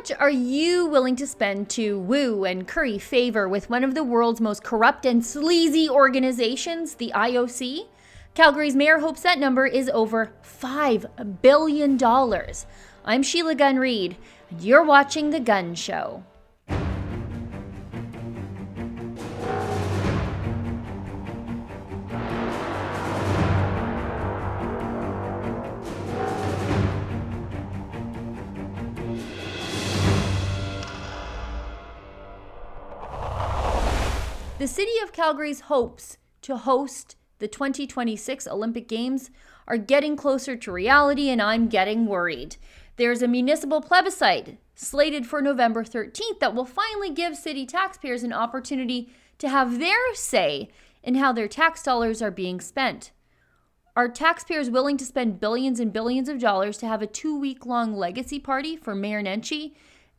much are you willing to spend to woo and curry favor with one of the world's most corrupt and sleazy organizations, the IOC? Calgary's mayor hopes that number is over $5 billion. I'm Sheila Gunn Reid, and you're watching The Gunn Show. City of Calgary's hopes to host the 2026 Olympic Games are getting closer to reality, and I'm getting worried. There's a municipal plebiscite slated for November 13th that will finally give city taxpayers an opportunity to have their say in how their tax dollars are being spent. Are taxpayers willing to spend billions and billions of dollars to have a two week long legacy party for Mayor Nenshi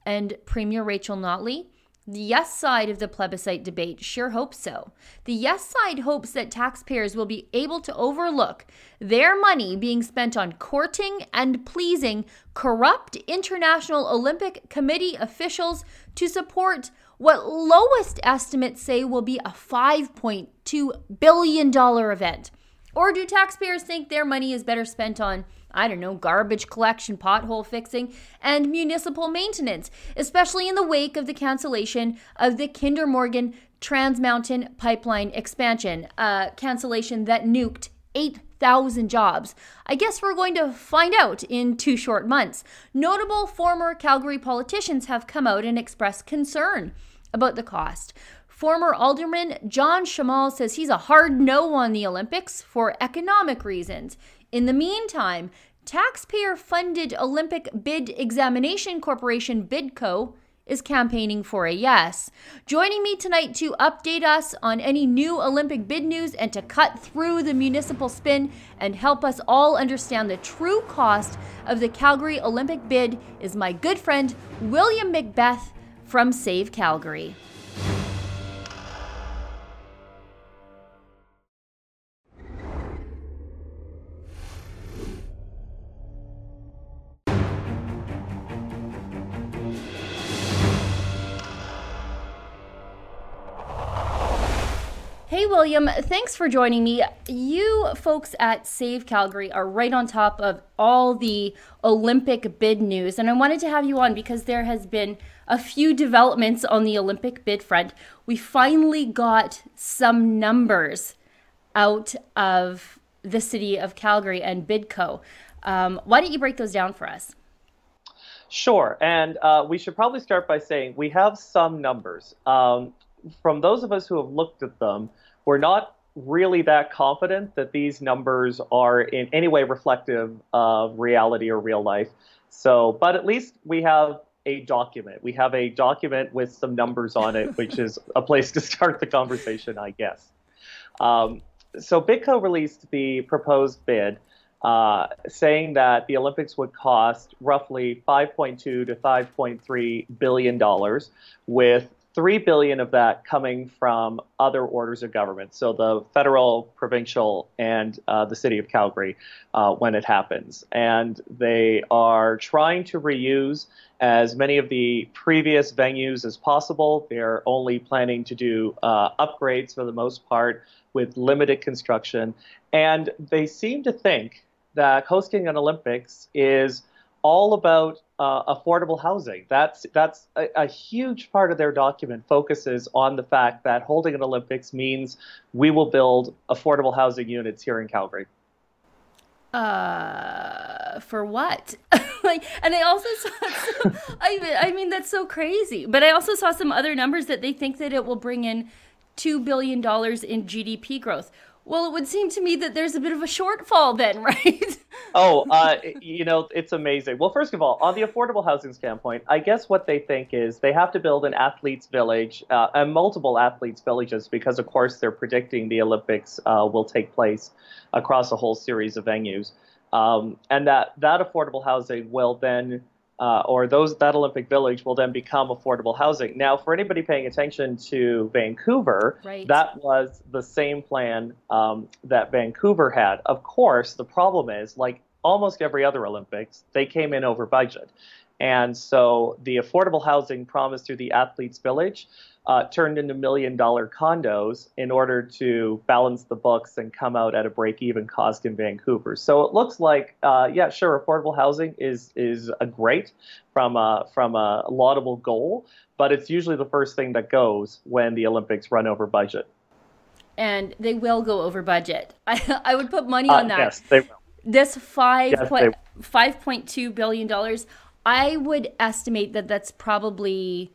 and Premier Rachel Notley? The yes side of the plebiscite debate sure hopes so. The yes side hopes that taxpayers will be able to overlook their money being spent on courting and pleasing corrupt International Olympic Committee officials to support what lowest estimates say will be a $5.2 billion event. Or do taxpayers think their money is better spent on I don't know, garbage collection, pothole fixing, and municipal maintenance, especially in the wake of the cancellation of the Kinder Morgan Trans Mountain Pipeline expansion, a cancellation that nuked 8,000 jobs. I guess we're going to find out in two short months. Notable former Calgary politicians have come out and expressed concern about the cost. Former Alderman John Schmal says he's a hard no on the Olympics for economic reasons. In the meantime, taxpayer funded Olympic Bid Examination Corporation Bidco is campaigning for a yes. Joining me tonight to update us on any new Olympic bid news and to cut through the municipal spin and help us all understand the true cost of the Calgary Olympic bid is my good friend William Macbeth from Save Calgary. Hey, William, thanks for joining me. You folks at Save Calgary are right on top of all the Olympic bid news, and I wanted to have you on because there has been a few developments on the Olympic bid front. We finally got some numbers out of the city of Calgary and Bidco. Um, why don't you break those down for us? Sure, and uh, we should probably start by saying we have some numbers. Um, from those of us who have looked at them, we're not really that confident that these numbers are in any way reflective of reality or real life. So, but at least we have a document. We have a document with some numbers on it, which is a place to start the conversation, I guess. Um, so, Bidco released the proposed bid. Uh, saying that the Olympics would cost roughly 5.2 to 5.3 billion dollars, with three billion of that coming from other orders of government, so the federal, provincial, and uh, the city of Calgary uh, when it happens. And they are trying to reuse as many of the previous venues as possible. They're only planning to do uh, upgrades for the most part with limited construction, and they seem to think that hosting an Olympics is all about uh, affordable housing. That's that's a, a, huge part of their document focuses on the fact that holding an Olympics means we will build affordable housing units here in Calgary. Uh, for what? like, and I also saw. Some, I I mean that's so crazy. But I also saw some other numbers that they think that it will bring in two billion dollars in GDP growth. Well, it would seem to me that there's a bit of a shortfall then, right? oh, uh, you know, it's amazing. Well, first of all, on the affordable housing standpoint, I guess what they think is they have to build an athletes' village uh, and multiple athletes' villages because, of course, they're predicting the Olympics uh, will take place across a whole series of venues. Um, and that, that affordable housing will then uh, or those that Olympic Village will then become affordable housing. Now, for anybody paying attention to Vancouver, right. that was the same plan um, that Vancouver had. Of course, the problem is, like almost every other Olympics, they came in over budget. And so the affordable housing promised through the Athletes Village uh, turned into million dollar condos in order to balance the books and come out at a break even cost in Vancouver. So it looks like, uh, yeah, sure, affordable housing is is a great from a, from a laudable goal, but it's usually the first thing that goes when the Olympics run over budget. And they will go over budget. I, I would put money on uh, that. Yes, they will. This five yes, point five point two billion dollars. I would estimate that that's probably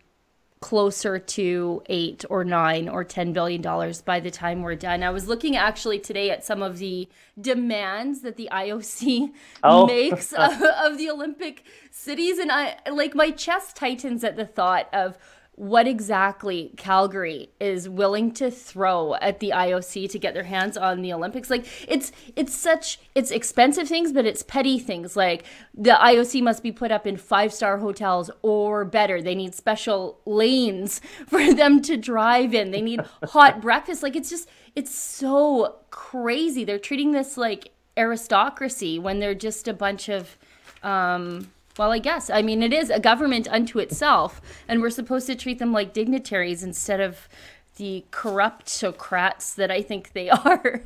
closer to eight or nine or ten billion dollars by the time we're done. I was looking actually today at some of the demands that the IOC oh. makes of, of the Olympic cities, and I like my chest tightens at the thought of what exactly Calgary is willing to throw at the IOC to get their hands on the Olympics. Like it's it's such it's expensive things, but it's petty things like the IOC must be put up in five star hotels or better. They need special lanes for them to drive in. They need hot breakfast. Like it's just it's so crazy. They're treating this like aristocracy when they're just a bunch of um well, I guess. I mean, it is a government unto itself, and we're supposed to treat them like dignitaries instead of the corruptocrats that I think they are.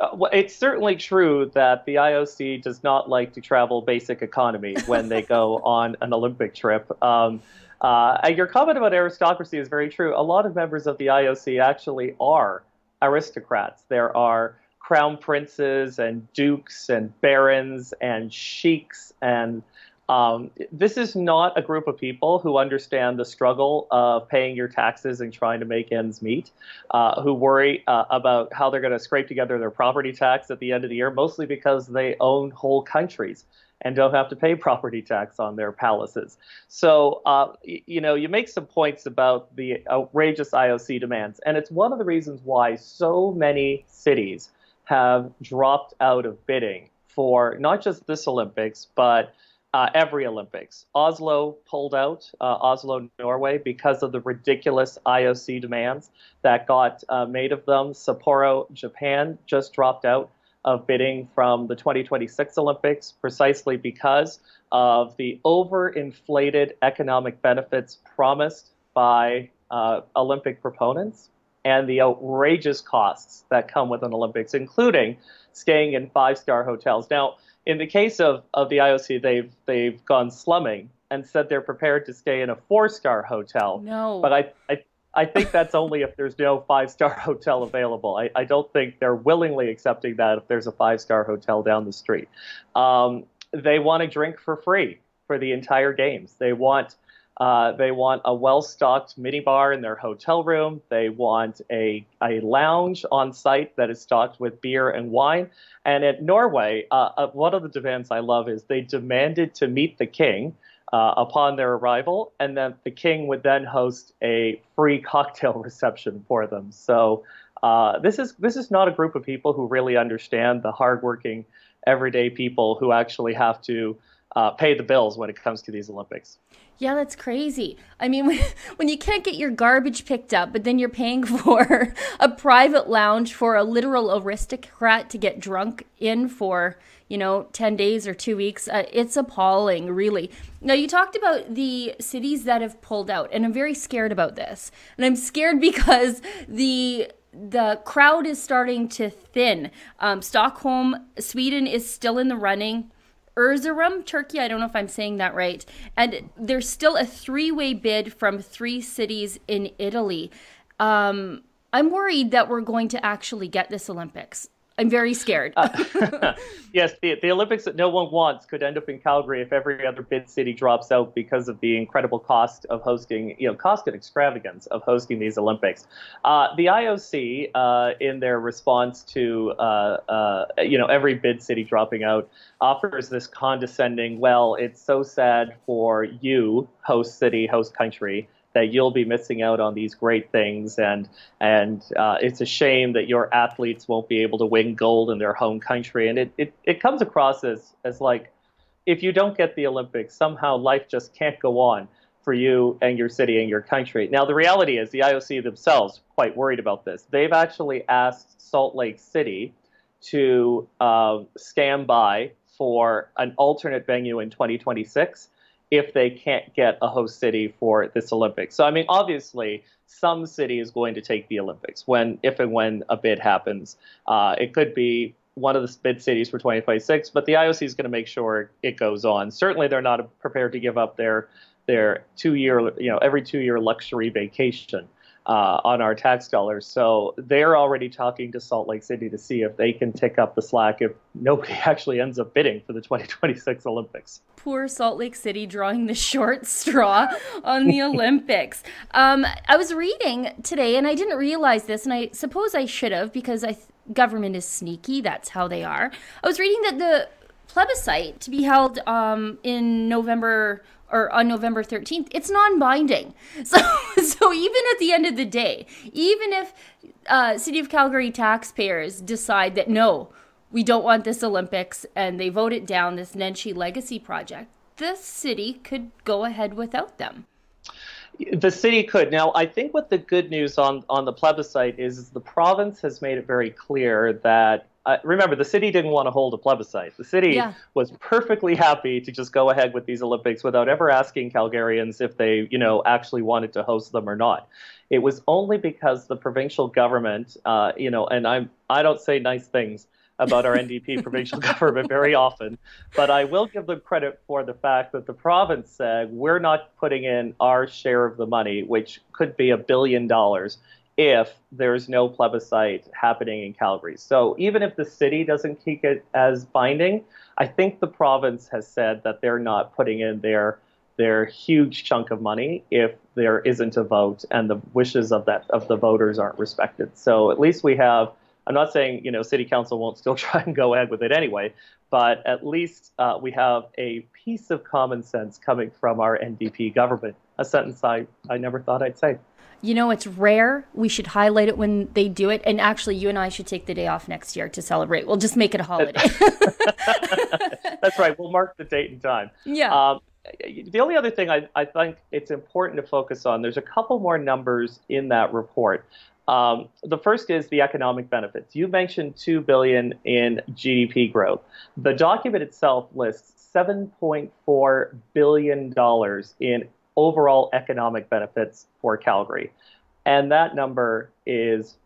Uh, well, it's certainly true that the IOC does not like to travel basic economy when they go on an Olympic trip. Um, uh, your comment about aristocracy is very true. A lot of members of the IOC actually are aristocrats. There are crown princes and dukes and barons and sheiks and um, this is not a group of people who understand the struggle of paying your taxes and trying to make ends meet, uh, who worry uh, about how they're going to scrape together their property tax at the end of the year, mostly because they own whole countries and don't have to pay property tax on their palaces. So, uh, you know, you make some points about the outrageous IOC demands, and it's one of the reasons why so many cities have dropped out of bidding for not just this Olympics, but uh, every Olympics. Oslo pulled out, uh, Oslo, Norway, because of the ridiculous IOC demands that got uh, made of them. Sapporo, Japan, just dropped out of bidding from the 2026 Olympics precisely because of the overinflated economic benefits promised by uh, Olympic proponents and the outrageous costs that come with an Olympics, including staying in five star hotels. Now, in the case of, of the IOC, they've they've gone slumming and said they're prepared to stay in a four star hotel. No. But I, I I think that's only if there's no five star hotel available. I, I don't think they're willingly accepting that if there's a five star hotel down the street. Um, they want to drink for free for the entire games. They want uh, they want a well-stocked minibar in their hotel room. They want a, a lounge on site that is stocked with beer and wine. And at Norway, uh, uh, one of the demands I love is they demanded to meet the king uh, upon their arrival, and then the king would then host a free cocktail reception for them. So uh, this is this is not a group of people who really understand the hardworking, everyday people who actually have to uh, pay the bills when it comes to these Olympics. Yeah, that's crazy. I mean, when, when you can't get your garbage picked up, but then you're paying for a private lounge for a literal aristocrat to get drunk in for, you know, 10 days or two weeks, uh, it's appalling, really. Now, you talked about the cities that have pulled out, and I'm very scared about this. And I'm scared because the the crowd is starting to thin. Um, Stockholm, Sweden is still in the running. Erzurum, Turkey. I don't know if I'm saying that right. And there's still a three way bid from three cities in Italy. Um, I'm worried that we're going to actually get this Olympics. I'm very scared. uh, yes, the, the Olympics that no one wants could end up in Calgary if every other bid city drops out because of the incredible cost of hosting, you know, cost and extravagance of hosting these Olympics. Uh, the IOC, uh, in their response to, uh, uh, you know, every bid city dropping out, offers this condescending, well, it's so sad for you, host city, host country that you'll be missing out on these great things, and and uh, it's a shame that your athletes won't be able to win gold in their home country. And it, it, it comes across as as like if you don't get the Olympics, somehow life just can't go on for you and your city and your country. Now the reality is the IOC themselves quite worried about this. They've actually asked Salt Lake City to uh, stand by for an alternate venue in 2026 if they can't get a host city for this Olympics. So I mean, obviously, some city is going to take the Olympics when, if and when a bid happens. Uh, it could be one of the bid cities for 2026, but the IOC is going to make sure it goes on. Certainly, they're not prepared to give up their their two year, you know, every two year luxury vacation uh, on our tax dollars. So they're already talking to Salt Lake City to see if they can take up the slack if nobody actually ends up bidding for the 2026 Olympics. Poor Salt Lake City drawing the short straw on the Olympics. Um, I was reading today, and I didn't realize this, and I suppose I should have because I th- government is sneaky. That's how they are. I was reading that the plebiscite to be held um, in November or on November 13th, it's non-binding. So, so even at the end of the day, even if uh, City of Calgary taxpayers decide that no, we don't want this Olympics, and they vote it down, this Nenshi Legacy project, the city could go ahead without them. The city could. Now, I think what the good news on, on the plebiscite is, is the province has made it very clear that uh, remember, the city didn't want to hold a plebiscite. The city yeah. was perfectly happy to just go ahead with these Olympics without ever asking Calgarians if they, you know, actually wanted to host them or not. It was only because the provincial government, uh, you know, and I'm I don't say nice things about our NDP provincial government very often, but I will give them credit for the fact that the province said we're not putting in our share of the money, which could be a billion dollars if there's no plebiscite happening in Calgary. So even if the city doesn't keep it as binding, I think the province has said that they're not putting in their their huge chunk of money if there isn't a vote and the wishes of that of the voters aren't respected. So at least we have. I'm not saying you know city council won't still try and go ahead with it anyway, but at least uh, we have a piece of common sense coming from our NDP government. A sentence I, I never thought I'd say you know, it's rare. We should highlight it when they do it. And actually, you and I should take the day off next year to celebrate. We'll just make it a holiday. That's right. We'll mark the date and time. Yeah. Um, the only other thing I, I, think it's important to focus on, there's a couple more numbers in that report. Um, the first is the economic benefits. You mentioned two billion in GDP growth. The document itself lists 7.4 billion dollars in overall economic benefits for Calgary. And that number is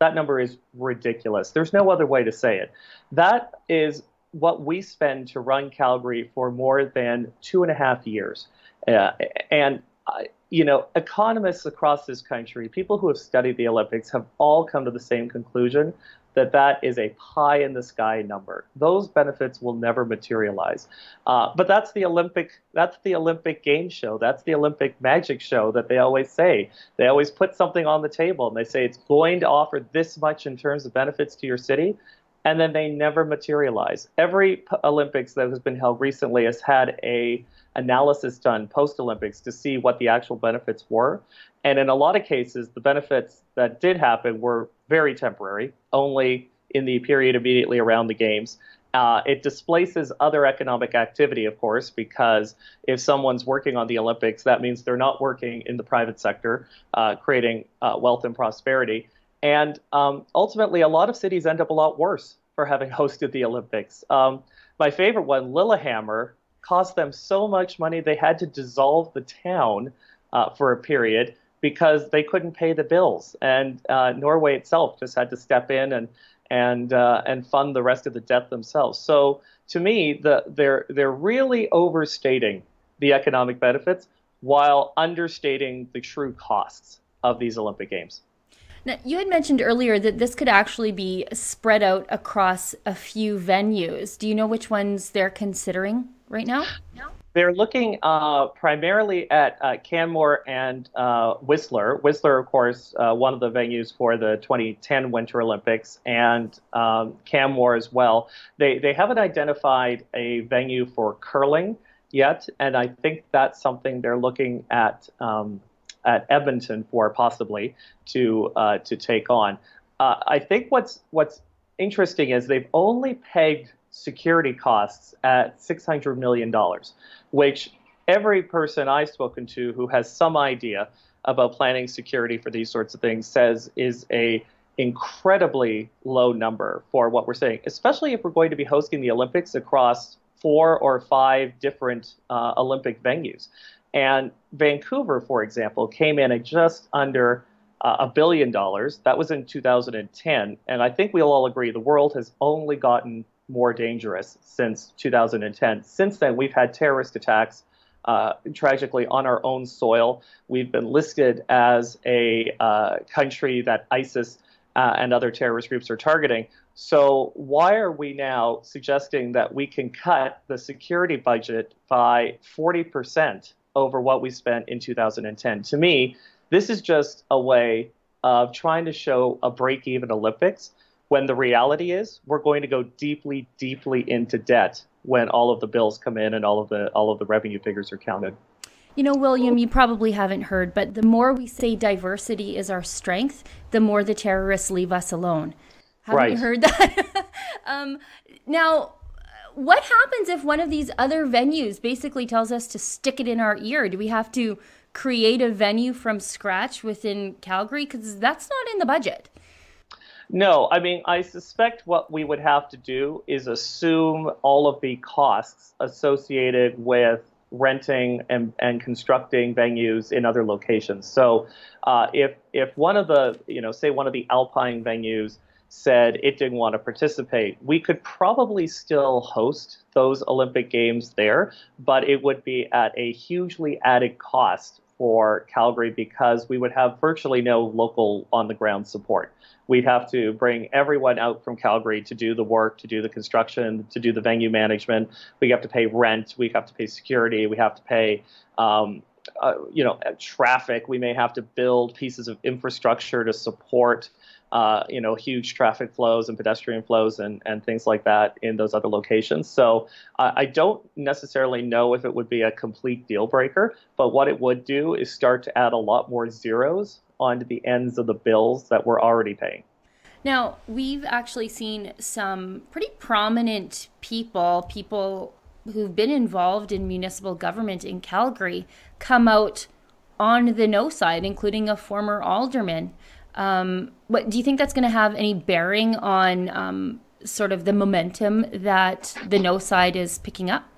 that number is ridiculous. There's no other way to say it. That is what we spend to run Calgary for more than two and a half years. Uh, and uh, you know, economists across this country, people who have studied the Olympics, have all come to the same conclusion that that is a pie in the sky number. Those benefits will never materialize. Uh, but that's the Olympic that's the Olympic game show. That's the Olympic magic show that they always say. They always put something on the table and they say it's going to offer this much in terms of benefits to your city. And then they never materialize. Every Olympics that has been held recently has had a analysis done post Olympics to see what the actual benefits were. And in a lot of cases, the benefits that did happen were very temporary, only in the period immediately around the games. Uh, it displaces other economic activity, of course, because if someone's working on the Olympics, that means they're not working in the private sector, uh, creating uh, wealth and prosperity. And um, ultimately, a lot of cities end up a lot worse for having hosted the Olympics. Um, my favorite one, Lillehammer, cost them so much money they had to dissolve the town uh, for a period because they couldn't pay the bills, and uh, Norway itself just had to step in and and uh, and fund the rest of the debt themselves. So to me, the, they're they're really overstating the economic benefits while understating the true costs of these Olympic Games. Now, you had mentioned earlier that this could actually be spread out across a few venues. Do you know which ones they're considering right now? No. They're looking uh, primarily at uh, Canmore and uh, Whistler. Whistler, of course, uh, one of the venues for the 2010 Winter Olympics, and um, Canmore as well. They they haven't identified a venue for curling yet, and I think that's something they're looking at um, at Edmonton for possibly to uh, to take on. Uh, I think what's what's interesting is they've only pegged security costs at $600 million, which every person I've spoken to who has some idea about planning security for these sorts of things says is a incredibly low number for what we're saying, especially if we're going to be hosting the Olympics across four or five different uh, Olympic venues. And Vancouver, for example, came in at just under uh, a billion dollars. That was in 2010. And I think we'll all agree the world has only gotten more dangerous since 2010. Since then, we've had terrorist attacks. Uh, tragically, on our own soil, we've been listed as a uh, country that ISIS uh, and other terrorist groups are targeting. So, why are we now suggesting that we can cut the security budget by 40% over what we spent in 2010? To me, this is just a way of trying to show a break even Olympics when the reality is we're going to go deeply, deeply into debt when all of the bills come in and all of the all of the revenue figures are counted. You know, William, you probably haven't heard, but the more we say diversity is our strength, the more the terrorists leave us alone. Haven't right. you heard that? um, now, what happens if one of these other venues basically tells us to stick it in our ear? Do we have to create a venue from scratch within Calgary? Because that's not in the budget. No, I mean, I suspect what we would have to do is assume all of the costs associated with renting and, and constructing venues in other locations. So uh, if if one of the you know say one of the alpine venues said it didn't want to participate, we could probably still host those Olympic Games there, but it would be at a hugely added cost for Calgary because we would have virtually no local on the ground support we'd have to bring everyone out from Calgary to do the work, to do the construction, to do the venue management. We have to pay rent, we have to pay security, we have to pay. Um, uh, you know, traffic. We may have to build pieces of infrastructure to support, uh, you know, huge traffic flows and pedestrian flows and, and things like that in those other locations. So uh, I don't necessarily know if it would be a complete deal breaker, but what it would do is start to add a lot more zeros onto the ends of the bills that we're already paying. Now, we've actually seen some pretty prominent people, people who've been involved in municipal government in Calgary, come out on the no side, including a former alderman. Um, what do you think that's going to have any bearing on um, sort of the momentum that the no side is picking up?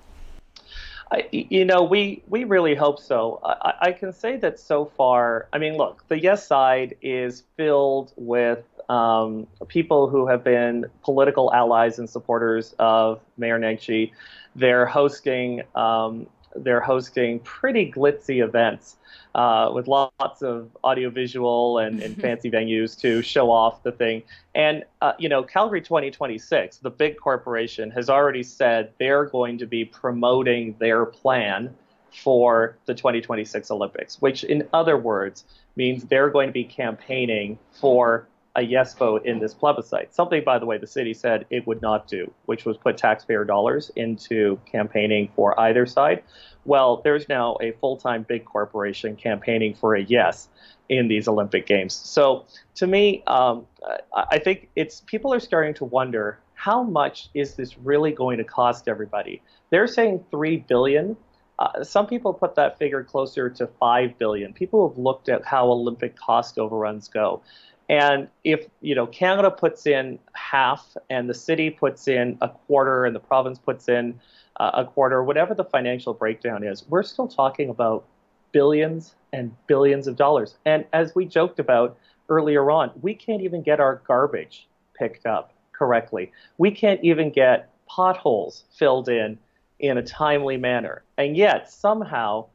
I, you know, we we really hope so. I, I, can say that so far. I mean, look, the yes side is filled with um, people who have been political allies and supporters of Mayor Nenshi. They're hosting um, they're hosting pretty glitzy events uh, with lots of audiovisual and, and fancy venues to show off the thing. And, uh, you know, Calgary 2026, the big corporation, has already said they're going to be promoting their plan for the 2026 Olympics, which, in other words, means they're going to be campaigning for a yes vote in this plebiscite. Something, by the way, the city said it would not do, which was put taxpayer dollars into campaigning for either side. Well, there's now a full time big corporation campaigning for a yes in these Olympic Games. So to me, um, I think it's people are starting to wonder how much is this really going to cost everybody? They're saying three billion. Uh, some people put that figure closer to five billion. People have looked at how Olympic cost overruns go. And if you know Canada puts in half, and the city puts in a quarter, and the province puts in uh, a quarter, whatever the financial breakdown is, we're still talking about billions and billions of dollars. And as we joked about earlier on, we can't even get our garbage picked up correctly. We can't even get potholes filled in in a timely manner. And yet somehow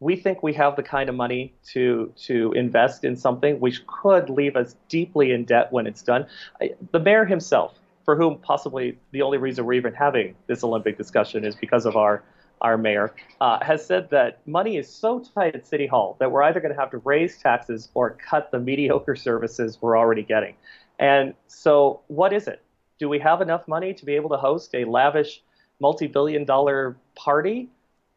we think we have the kind of money to to invest in something which could leave us deeply in debt when it's done. The mayor himself, for whom possibly the only reason we're even having this Olympic discussion is because of our our mayor, uh, has said that money is so tight at City Hall that we're either going to have to raise taxes or cut the mediocre services we're already getting. And so, what is it? Do we have enough money to be able to host a lavish multi billion dollar party?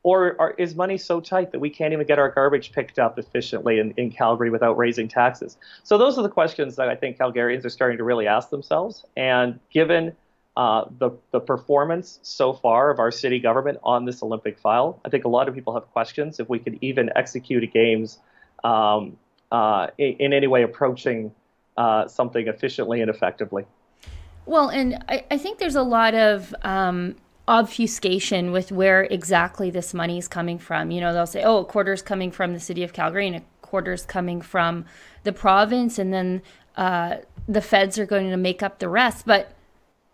Or are, is money so tight that we can't even get our garbage picked up efficiently in, in Calgary without raising taxes? So those are the questions that I think Calgarians are starting to really ask themselves. And given uh, the, the performance so far of our city government on this Olympic file, I think a lot of people have questions if we could even execute games um, uh, in, in, any way approaching uh, something efficiently and effectively. Well, and I, I, think there's a lot of um, obfuscation with where exactly this money is coming from. You know, they'll say, oh, a quarter's coming from the city of Calgary and a quarter's coming from the province, and then uh, the feds are going to make up the rest. But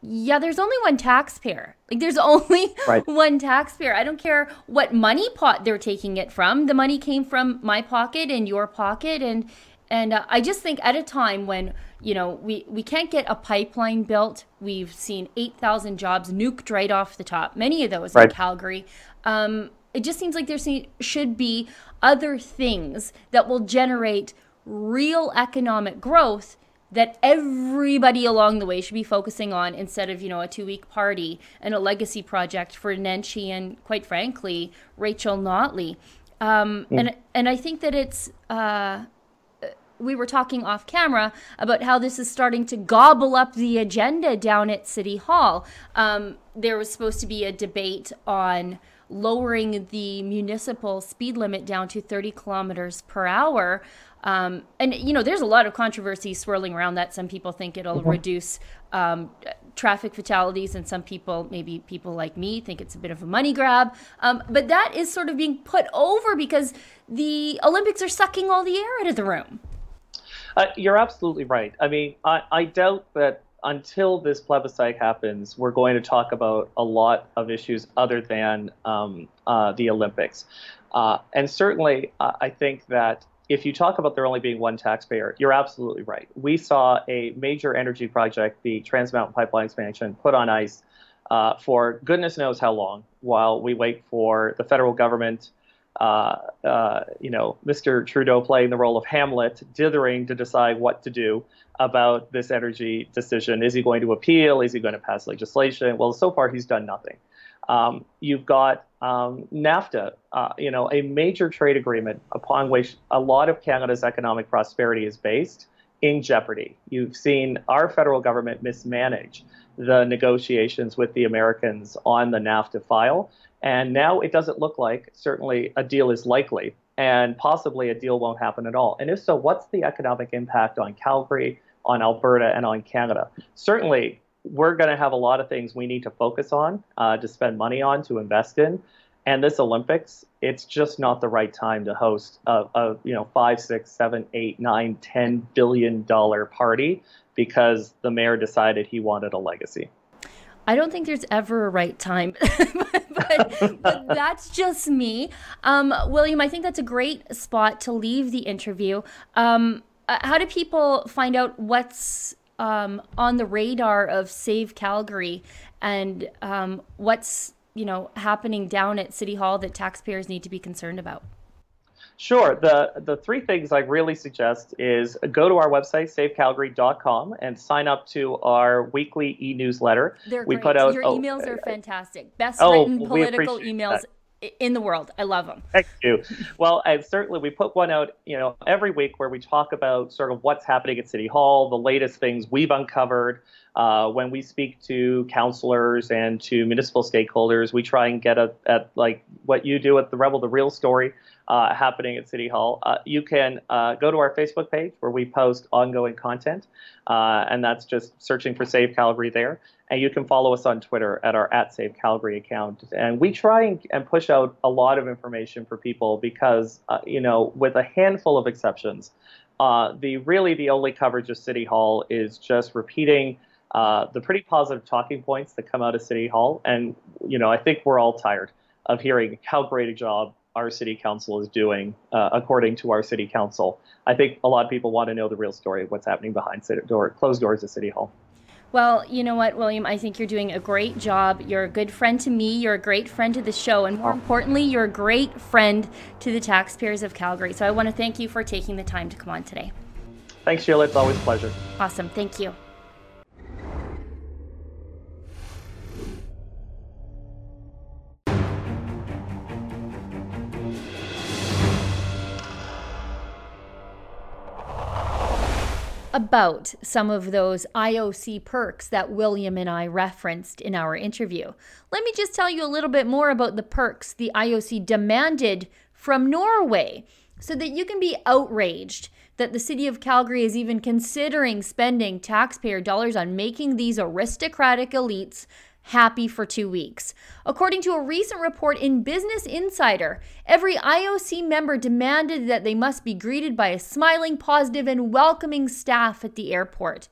yeah, there's only one taxpayer. Like, there's only right. one taxpayer. I don't care what money pot they're taking it from. The money came from my pocket and your pocket, and and uh, I just think at a time when you know we we can't get a pipeline built, we've seen eight thousand jobs nuked right off the top. Many of those right. in Calgary. Um, it just seems like there should be other things that will generate real economic growth that everybody along the way should be focusing on instead of you know a two week party and a legacy project for Nenshi and quite frankly Rachel Notley. Um, mm. And and I think that it's uh, we were talking off camera about how this is starting to gobble up the agenda down at City Hall. Um, there was supposed to be a debate on lowering the municipal speed limit down to 30 kilometers per hour. Um, and, you know, there's a lot of controversy swirling around that. Some people think it'll mm-hmm. reduce um, traffic fatalities, and some people, maybe people like me, think it's a bit of a money grab. Um, but that is sort of being put over because the Olympics are sucking all the air out of the room. Uh, you're absolutely right. I mean, I, I doubt that until this plebiscite happens, we're going to talk about a lot of issues other than um, uh, the Olympics. Uh, and certainly, uh, I think that if you talk about there only being one taxpayer, you're absolutely right. We saw a major energy project, the Trans Mountain Pipeline expansion, put on ice uh, for goodness knows how long while we wait for the federal government you know, Mr. Trudeau playing the role of Hamlet, dithering to decide what to do about this energy decision. Is he going to appeal? Is he going to pass legislation? Well, so far he's done nothing. Um, you've got um, NAFTA, uh, you know, a major trade agreement upon which a lot of Canada's economic prosperity is based in jeopardy. You've seen our federal government mismanage the negotiations with the Americans on the NAFTA file. And now it doesn't look like certainly a deal is likely, and possibly a deal won't happen at all. And if so, what's the economic impact on Calgary, on Alberta, and on Canada? Certainly, we're going to have a lot of things we need to focus on, uh, to spend money on, to invest in. And this Olympics, it's just not the right time to host a, a you know five, six, seven, eight, nine, ten billion dollar party because the mayor decided he wanted a legacy. I don't think there's ever a right time, but, but, that's just me. Um, William, I think that's a great spot to leave the interview. Um, uh, how do people find out what's um, on the radar of Save Calgary and um, what's you know happening down at City Hall that taxpayers need to be concerned about? Sure. The the three things I really suggest is go to our website, savecalgary.com, and sign up to our weekly e-newsletter. They're we great. Put out, Your oh, emails are fantastic. Best oh, written political emails that. in the world. I love them. Thank you. well, and certainly we put one out, you know, every week where we talk about sort of what's happening at City Hall, the latest things we've uncovered. Uh, when we speak to councilors and to municipal stakeholders, we try and get at, at like what you do at the Rebel, the real story uh, happening at City Hall. Uh, you can uh, go to our Facebook page where we post ongoing content, uh, and that's just searching for Save Calgary there. And you can follow us on Twitter at our at Save Calgary account. And we try and, and push out a lot of information for people because, uh, you know, with a handful of exceptions, uh, the really the only coverage of City Hall is just repeating. The pretty positive talking points that come out of City Hall. And, you know, I think we're all tired of hearing how great a job our city council is doing uh, according to our city council. I think a lot of people want to know the real story of what's happening behind door, closed doors at City Hall. Well, you know what, William? I think you're doing a great job. You're a good friend to me. You're a great friend to the show. And more importantly, you're a great friend to the taxpayers of Calgary. So I want to thank you for taking the time to come on today. Thanks, Sheila. It's always a pleasure. Awesome. Thank you. About some of those IOC perks that William and I referenced in our interview. Let me just tell you a little bit more about the perks the IOC demanded from Norway so that you can be outraged that the city of Calgary is even considering spending taxpayer dollars on making these aristocratic elites happy for two weeks. According to a recent report in Business Insider, every IOC member demanded that they must be greeted by a smiling, positive, and welcoming staff at the airport.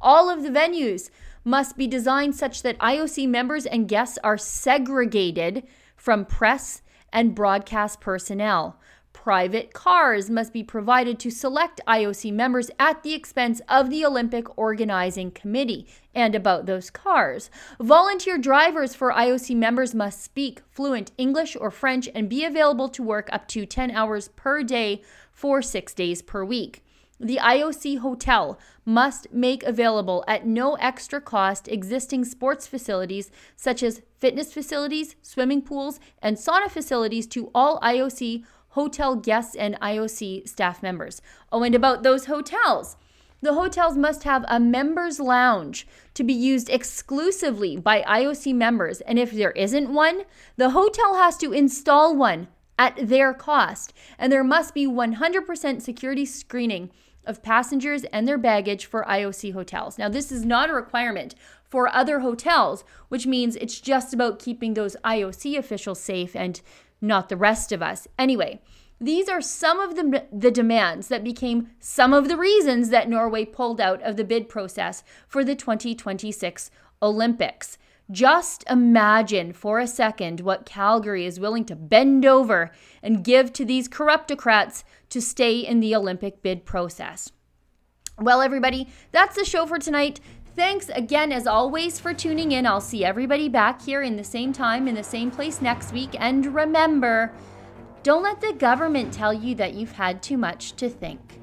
All of the venues must be designed such that IOC members and guests are segregated from press and broadcast personnel. Private cars must be provided to select IOC members at the expense of the Olympic Organizing Committee. And about those cars, volunteer drivers for IOC members must speak fluent English or French and be available to work up to 10 hours per day for six days per week. The IOC hotel must make available at no extra cost existing sports facilities such as fitness facilities, swimming pools, and sauna facilities to all IOC hotel guests and IOC staff members. Oh, and about those hotels. The hotels must have a members lounge to be used exclusively by IOC members. And if there isn't one, the hotel has to install one at their cost. And there must be 100% security screening of passengers and their baggage for IOC hotels. Now, this is not a requirement for other hotels, which means it's just about keeping those IOC officials safe and not the rest of us. Anyway, these are some of the, the demands that became some of the reasons that Norway pulled out of the bid process for the 2026 Olympics. Just imagine for a second what Calgary is willing to bend over and give to these corruptocrats to stay in the Olympic bid process. Well, everybody, that's the show for tonight. Thanks again, as always, for tuning in. I'll see everybody back here in the same time, in the same place next week. And remember, don't let the government tell you that you've had too much to think.